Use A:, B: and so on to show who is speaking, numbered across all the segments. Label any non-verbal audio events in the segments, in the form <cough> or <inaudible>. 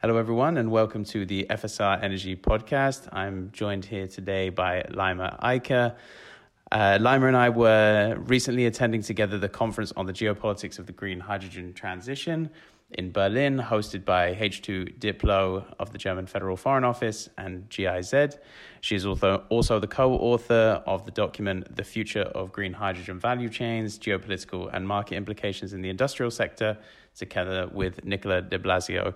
A: Hello, everyone, and welcome to the FSR Energy Podcast. I'm joined here today by Laima Eicke. Uh, Laima and I were recently attending together the conference on the geopolitics of the green hydrogen transition in Berlin, hosted by H2 Diplo of the German Federal Foreign Office and GIZ. She is also, also the co author of the document The Future of Green Hydrogen Value Chains, Geopolitical and Market Implications in the Industrial Sector, together with Nicola de Blasio.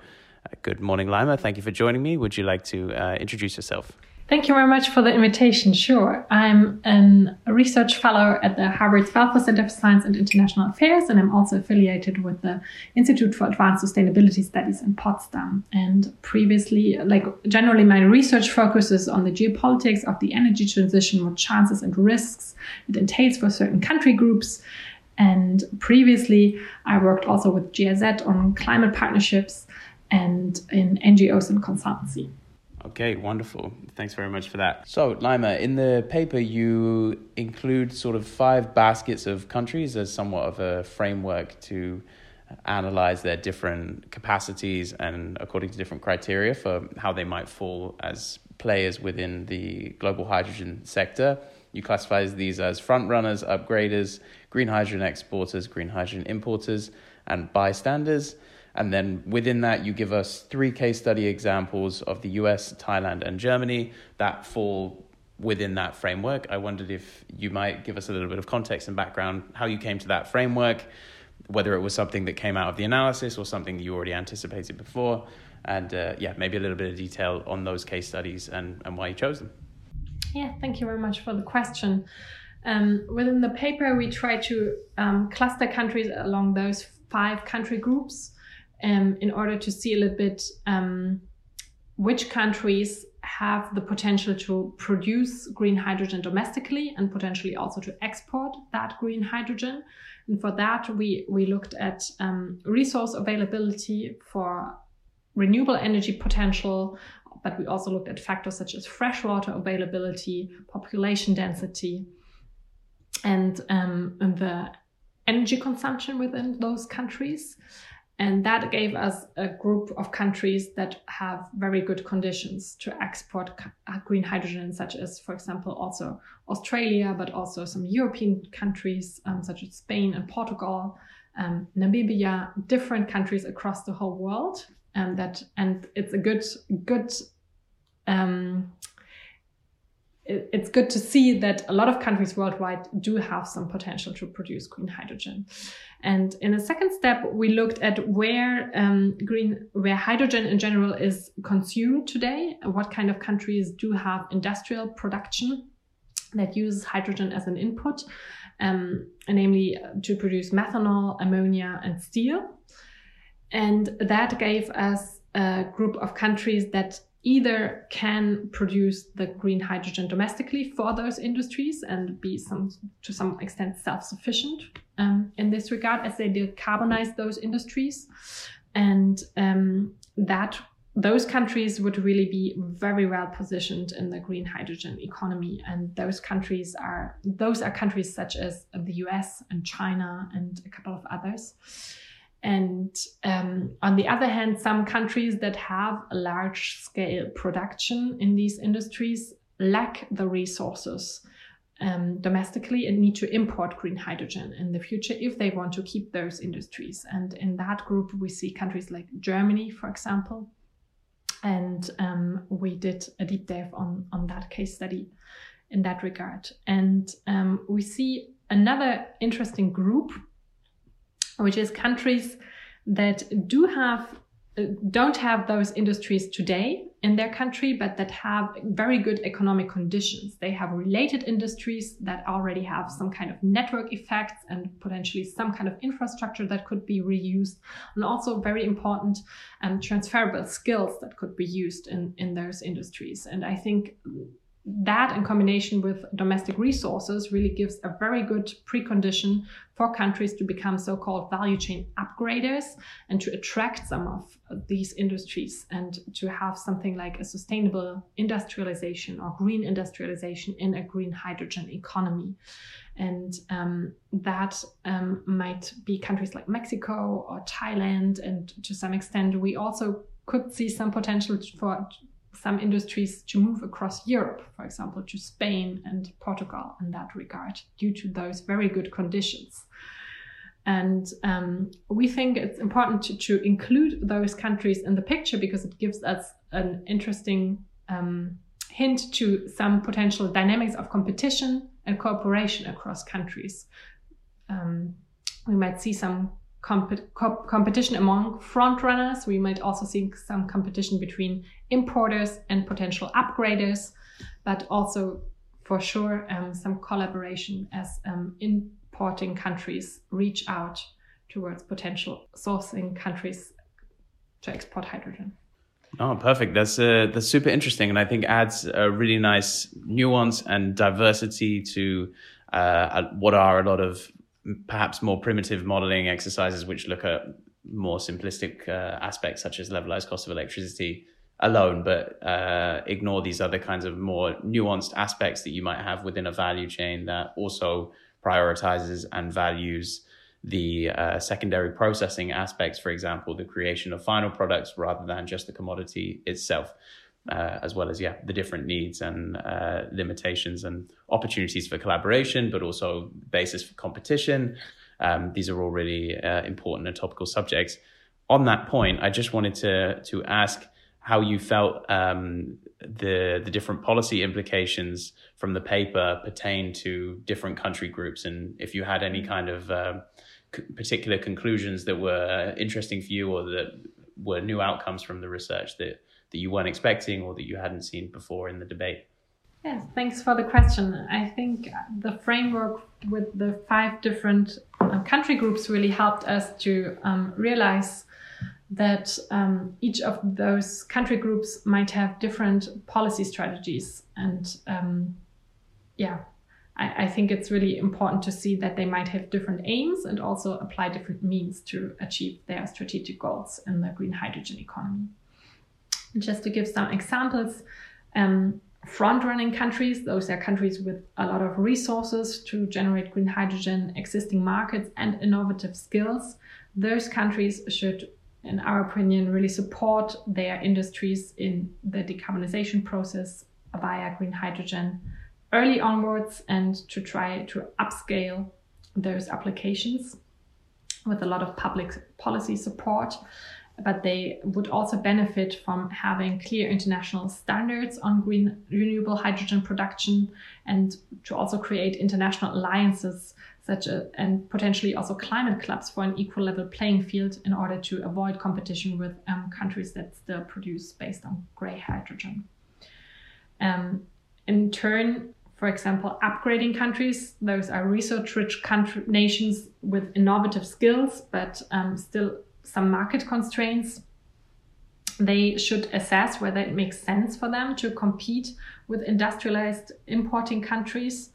A: Good morning, Laima. Thank you for joining me. Would you like to uh, introduce yourself?
B: Thank you very much for the invitation. Sure. I'm a research fellow at the Harvard Belfer Center for Science and International Affairs, and I'm also affiliated with the Institute for Advanced Sustainability Studies in Potsdam. And previously, like generally, my research focuses on the geopolitics of the energy transition, what chances and risks it entails for certain country groups. And previously, I worked also with GIZ on climate partnerships and in NGOs and consultancy.
A: Okay, wonderful. Thanks very much for that. So, Laima, in the paper, you include sort of five baskets of countries as somewhat of a framework to analyze their different capacities and according to different criteria for how they might fall as players within the global hydrogen sector. You classify these as front runners, upgraders, green hydrogen exporters, green hydrogen importers, and bystanders. And then within that, you give us three case study examples of the US, Thailand, and Germany that fall within that framework. I wondered if you might give us a little bit of context and background, how you came to that framework, whether it was something that came out of the analysis or something you already anticipated before. And uh, yeah, maybe a little bit of detail on those case studies and, and why you chose them.
B: Yeah, thank you very much for the question. Um, within the paper, we try to um, cluster countries along those five country groups um, in order to see a little bit um, which countries have the potential to produce green hydrogen domestically and potentially also to export that green hydrogen. And for that, we, we looked at um, resource availability for renewable energy potential, but we also looked at factors such as freshwater availability, population density, and, um, and the energy consumption within those countries. And that gave us a group of countries that have very good conditions to export uh, green hydrogen, such as, for example, also Australia, but also some European countries, um, such as Spain and Portugal, um, Namibia, different countries across the whole world. And that, and it's a good, good um, it's good to see that a lot of countries worldwide do have some potential to produce green hydrogen. And in a second step, we looked at where um, green, where hydrogen in general is consumed today. What kind of countries do have industrial production that uses hydrogen as an input, um, namely to produce methanol, ammonia, and steel. And that gave us a group of countries that either can produce the green hydrogen domestically for those industries and be some to some extent self-sufficient um, in this regard as they decarbonize those industries. And um, that those countries would really be very well positioned in the green hydrogen economy. And those countries are those are countries such as the US and China and a couple of others and um, on the other hand, some countries that have a large scale production in these industries lack the resources um, domestically and need to import green hydrogen in the future if they want to keep those industries. And in that group, we see countries like Germany, for example. And um, we did a deep dive on, on that case study in that regard. And um, we see another interesting group which is countries that do have don't have those industries today in their country, but that have very good economic conditions. They have related industries that already have some kind of network effects and potentially some kind of infrastructure that could be reused, and also very important um, transferable skills that could be used in, in those industries. And I think that in combination with domestic resources really gives a very good precondition for countries to become so-called value chain upgraders and to attract some of these industries and to have something like a sustainable industrialization or green industrialization in a green hydrogen economy. And um, that um, might be countries like mexico or thailand. And to some extent we also could see some potential for some industries to move across Europe, for example, to Spain and Portugal in that regard, due to those very good conditions. And um, we think it's important to, to, include those countries in the picture because it gives us an interesting um, hint to some potential dynamics of competition and cooperation across countries. Um, we might see some comp- comp- competition among frontrunners. We might also see some competition between importers and potential upgraders, but also for sure um, some collaboration as um, importing countries reach out towards potential sourcing countries to export hydrogen.
A: Oh, perfect. That's uh, that's super interesting, and I think adds a really nice nuance and diversity to uh, what are a lot of perhaps more primitive modeling exercises, which look at more simplistic uh, aspects such as levelized cost of electricity alone, but uh, ignore these other kinds of more nuanced aspects that you might have within a value chain that also prioritizes and values the uh, secondary processing aspects, for example, the creation of final products rather than just the commodity itself, uh, as well as yeah the different needs and uh, limitations and opportunities for collaboration, but also basis for competition. Um, these are all really uh, important and topical subjects. On that point, I just wanted to to ask how you felt um, the the different policy implications from the paper pertain to different country groups, and if you had any kind of uh, particular conclusions that were interesting for you or that were new outcomes from the research that, that you weren't expecting or that you hadn't seen before in the debate?
B: Yes, thanks for the question. I think the framework with the five different uh, country groups really helped us to um, realize that um, each of those country groups might have different policy strategies. And um, yeah, I, I, think it's really important to see that they might have different aims and also apply different means to achieve their strategic goals in the green hydrogen economy. Just to give some examples, um, front running countries, those are countries with a lot of resources to generate green hydrogen, existing markets, and innovative skills. Those countries should, in our opinion, really support their industries in the decarbonization process via green hydrogen early onwards and to try to upscale those applications with a lot of public policy support. But they would also benefit from having clear international standards on green renewable hydrogen production and to also create international alliances such and potentially also climate clubs for an equal level playing field in order to avoid competition with um, countries that still produce based on gray hydrogen. Um, in turn, for example, upgrading countries. Those are research rich country, nations with innovative skills, but um, still some market constraints. They should assess whether it makes sense for them to compete with industrialized importing countries.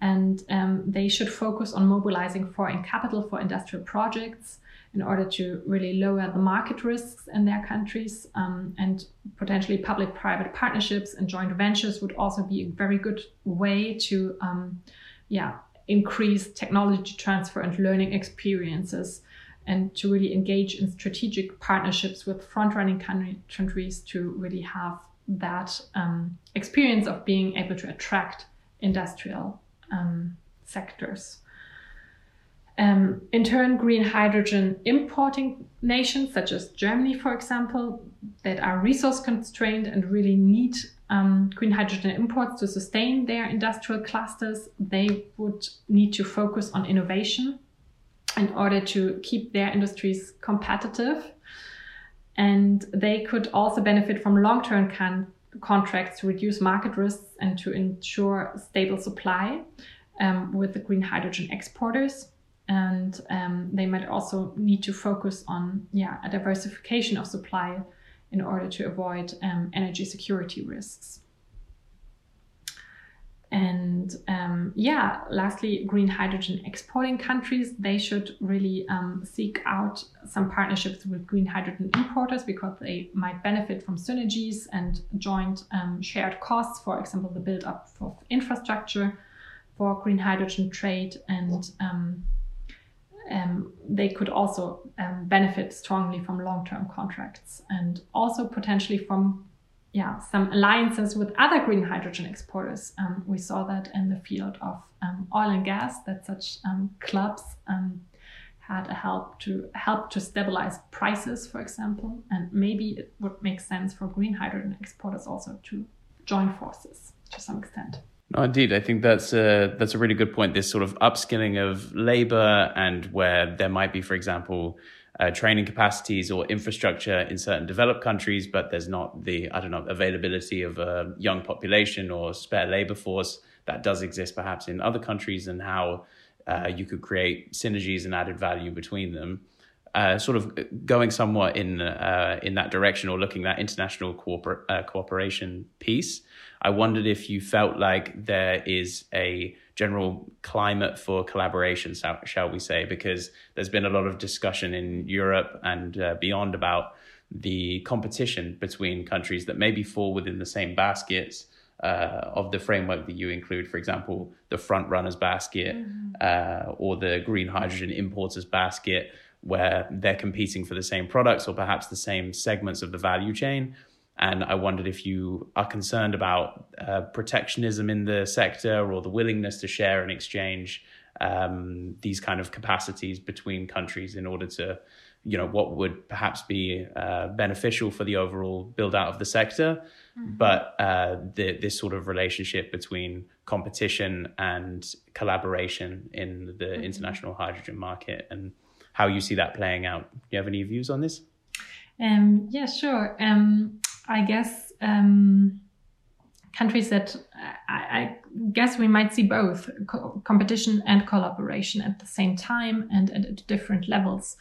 B: And um, they should focus on mobilizing foreign capital for industrial projects in order to really lower the market risks in their countries. Um, and potentially public private partnerships and joint ventures would also be a very good way to um, yeah, increase technology transfer and learning experiences and to really engage in strategic partnerships with front running countries to really have that um, experience of being able to attract industrial um, sectors. Um, in turn, green hydrogen importing nations, such as Germany, for example, that are resource constrained and really need um, green hydrogen imports to sustain their industrial clusters, they would need to focus on innovation in order to keep their industries competitive. And they could also benefit from long term contracts to reduce market risks and to ensure stable supply um, with the green hydrogen exporters and um, they might also need to focus on yeah a diversification of supply in order to avoid um, energy security risks and um, yeah lastly green hydrogen exporting countries they should really um, seek out some partnerships with green hydrogen importers because they might benefit from synergies and joint um, shared costs for example the build up of infrastructure for green hydrogen trade and um, um, they could also um, benefit strongly from long-term contracts and also potentially from yeah some alliances with other green hydrogen exporters. Um, we saw that in the field of um, oil and gas that such um, clubs um, had a help to help to stabilize prices, for example, and maybe it would make sense for green hydrogen exporters also to join forces to some extent.
A: No, indeed. I think that's a, that's a really good point. This sort of upskilling of labor and where there might be, for example, uh, training capacities or infrastructure in certain developed countries, but there's not the, I don't know, availability of a young population or spare labor force that does exist perhaps in other countries and how uh, you could create synergies and added value between them. Uh, sort of going somewhat in uh, in that direction or looking at international cooper- uh, cooperation piece. I wondered if you felt like there is a general climate for collaboration, shall we say, because there's been a lot of discussion in Europe and uh, beyond about the competition between countries that maybe fall within the same baskets uh, of the framework that you include, for example, the front runners basket mm-hmm. uh, or the green hydrogen importers basket, where they're competing for the same products or perhaps the same segments of the value chain. And I wondered if you are concerned about uh, protectionism in the sector or the willingness to share and exchange um, these kind of capacities between countries in order to you know what would perhaps be uh, beneficial for the overall build out of the sector mm-hmm. but uh, the, this sort of relationship between competition and collaboration in the mm-hmm. international hydrogen market and how you see that playing out. Do you have any views on this?
B: Um, yeah sure. Um, i guess um, countries that I, I, guess we might see both co- competition and collaboration at the same time and, and at different levels.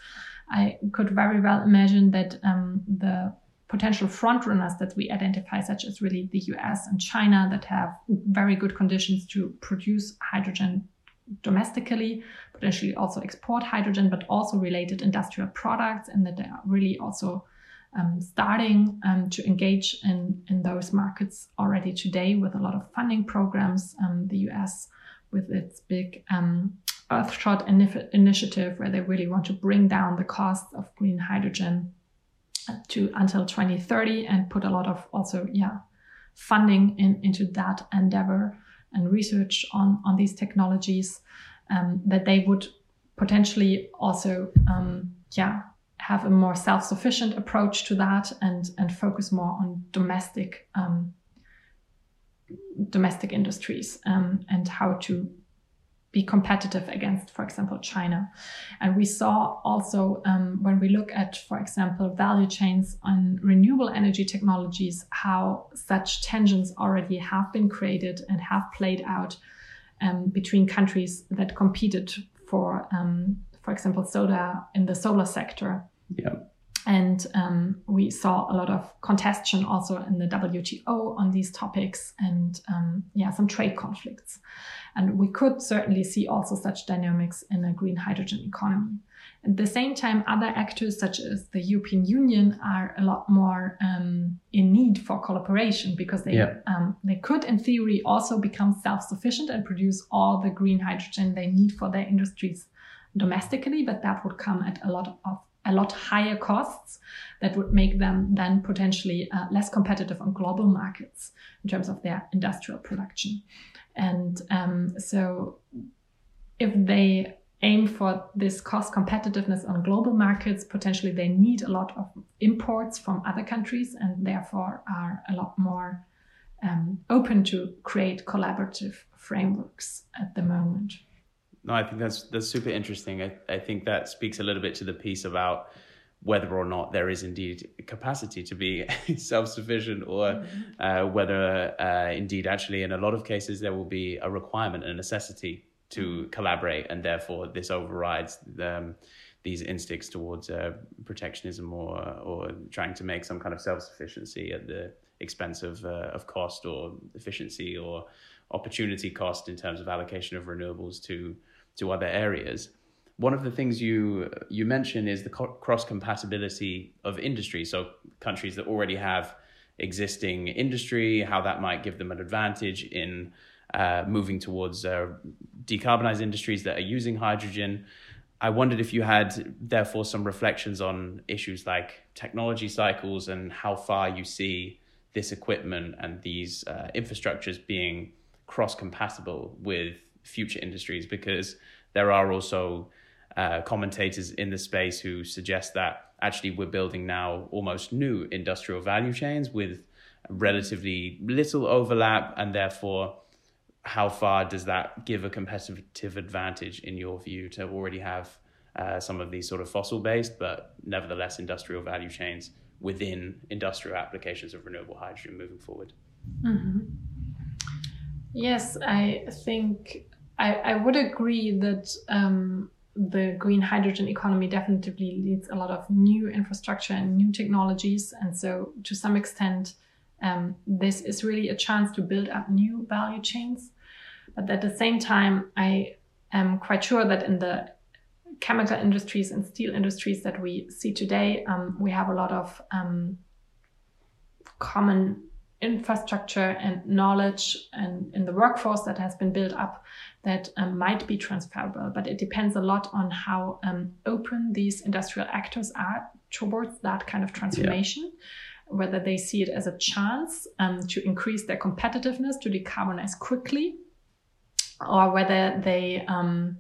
B: I could very well imagine that um, the potential frontrunners that we identify, such as really the US and China, that have very good conditions to produce hydrogen domestically, potentially also export hydrogen, but also related industrial products, and that they are really also um, starting um, to engage in, in those markets already today with a lot of funding programs. Um, the US with its big um, Earthshot initiative, where they really want to bring down the cost of green hydrogen to until 2030 and put a lot of also yeah funding in, into that endeavor and research on on these technologies um, that they would potentially also um, yeah have a more self-sufficient approach to that and and focus more on domestic um, domestic industries um, and how to be competitive against, for example, China. And we saw also um, when we look at, for example, value chains on renewable energy technologies, how such tensions already have been created and have played out um, between countries that competed for, um, for example, solar in the solar sector.
A: Yeah.
B: And um, we saw a lot of contestation also in the WTO on these topics and, um, yeah, some trade conflicts. And we could certainly see also such dynamics in a green hydrogen economy. At the same time, other actors such as the European Union are a lot more um, in need for collaboration because they yeah. um, they could, in theory, also become self-sufficient and produce all the green hydrogen they need for their industries domestically, but that would come at a lot of a lot higher costs that would make them then potentially uh, less competitive on global markets in terms of their industrial production. And um, so, if they aim for this cost competitiveness on global markets, potentially they need a lot of imports from other countries and therefore are a lot more um, open to create collaborative frameworks at the moment.
A: No, I think that's that's super interesting. I, I think that speaks a little bit to the piece about whether or not there is indeed capacity to be <laughs> self-sufficient or mm-hmm. uh, whether uh, indeed actually in a lot of cases there will be a requirement a necessity to mm-hmm. collaborate and therefore this overrides um, these instincts towards uh, protectionism or or trying to make some kind of self-sufficiency at the expense of uh, of cost or efficiency or opportunity cost in terms of allocation of renewables to to other areas. One of the things you you mention is the co- cross compatibility of industry. So countries that already have existing industry, how that might give them an advantage in uh, moving towards uh, decarbonized industries that are using hydrogen. I wondered if you had, therefore, some reflections on issues like technology cycles and how far you see this equipment and these uh, infrastructures being cross compatible with future industries, because there are also uh, commentators in the space who suggest that actually we're building now almost new industrial value chains with relatively little overlap and therefore how far does that give a competitive advantage in your view to already have uh, some of these sort of fossil based but nevertheless industrial value chains within industrial applications of renewable hydrogen moving forward
B: mm-hmm. yes i think I, I would agree that um, the green hydrogen economy definitely needs a lot of new infrastructure and new technologies. And so to some extent um, this is really a chance to build up new value chains. But at the same time, I am quite sure that in the chemical industries and steel industries that we see today, um, we have a lot of um, common infrastructure and knowledge and in the workforce that has been built up that um, might be transferable. But it depends a lot on how um, open these industrial actors are towards that kind of transformation. Yeah whether they see it as a chance um, to increase their competitiveness, to decarbonize quickly, or whether they um,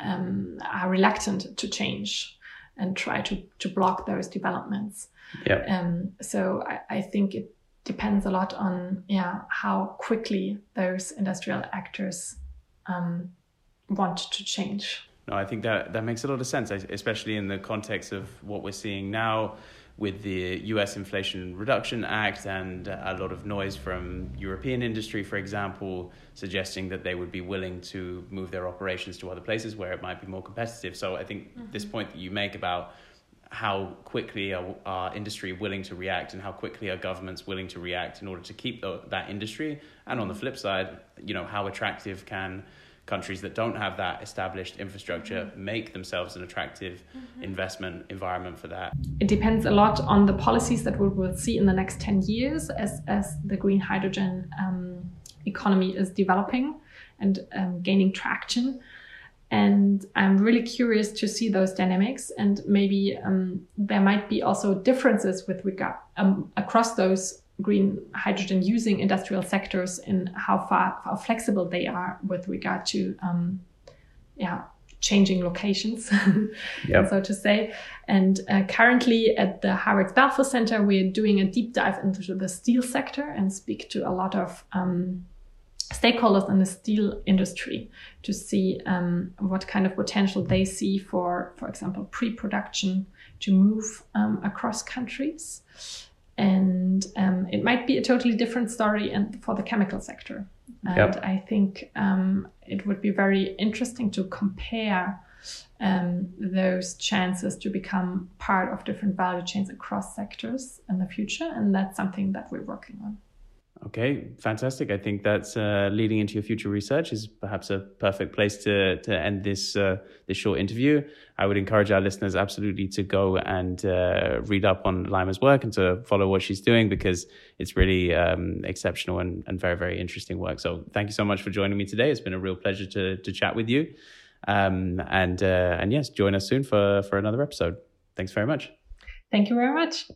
B: um, are reluctant to change and try to, to block those developments.
A: Yeah.
B: Um, so I, I think it depends a lot on yeah how quickly those industrial actors um, want to change.
A: No, I think that that makes a lot of sense, especially in the context of what we're seeing now with the US Inflation Reduction Act and a lot of noise from European industry, for example, suggesting that they would be willing to move their operations to other places where it might be more competitive. So I think mm-hmm. this point that you make about how quickly are our industry willing to react and how quickly are governments willing to react in order to keep the, that industry and on the flip side you know how attractive can countries that don't have that established infrastructure mm-hmm. make themselves an attractive mm-hmm. investment environment for that.
B: It depends a lot on the policies that we will see in the next 10 years as, as the green hydrogen um, economy is developing and um, gaining traction. And I'm really curious to see those dynamics, and maybe um, there might be also differences with regard um, across those green hydrogen using industrial sectors in how far how flexible they are with regard to um, yeah changing locations <laughs> yep. so to say and uh, currently at the harvard's belfer center we're doing a deep dive into the steel sector and speak to a lot of um, stakeholders in the steel industry to see um, what kind of potential they see for for example pre-production to move um, across countries. And um, it might be a totally different story and for the chemical sector. And yep. i think um, it would be very interesting to compare um, those chances to become part of different value chains across sectors in the future. And that's something that we're working on
A: Okay, fantastic. I think that's uh, leading into your future research is perhaps a perfect place to to end this uh, this short interview. I would encourage our listeners absolutely to go and uh, read up on Laima's work and to follow what she's doing because it's really um, exceptional and, and very very interesting work. So thank you so much for joining me today. It's been a real pleasure to to chat with you. Um, and uh, and yes, join us soon for for another episode. Thanks very much.
B: Thank you very much.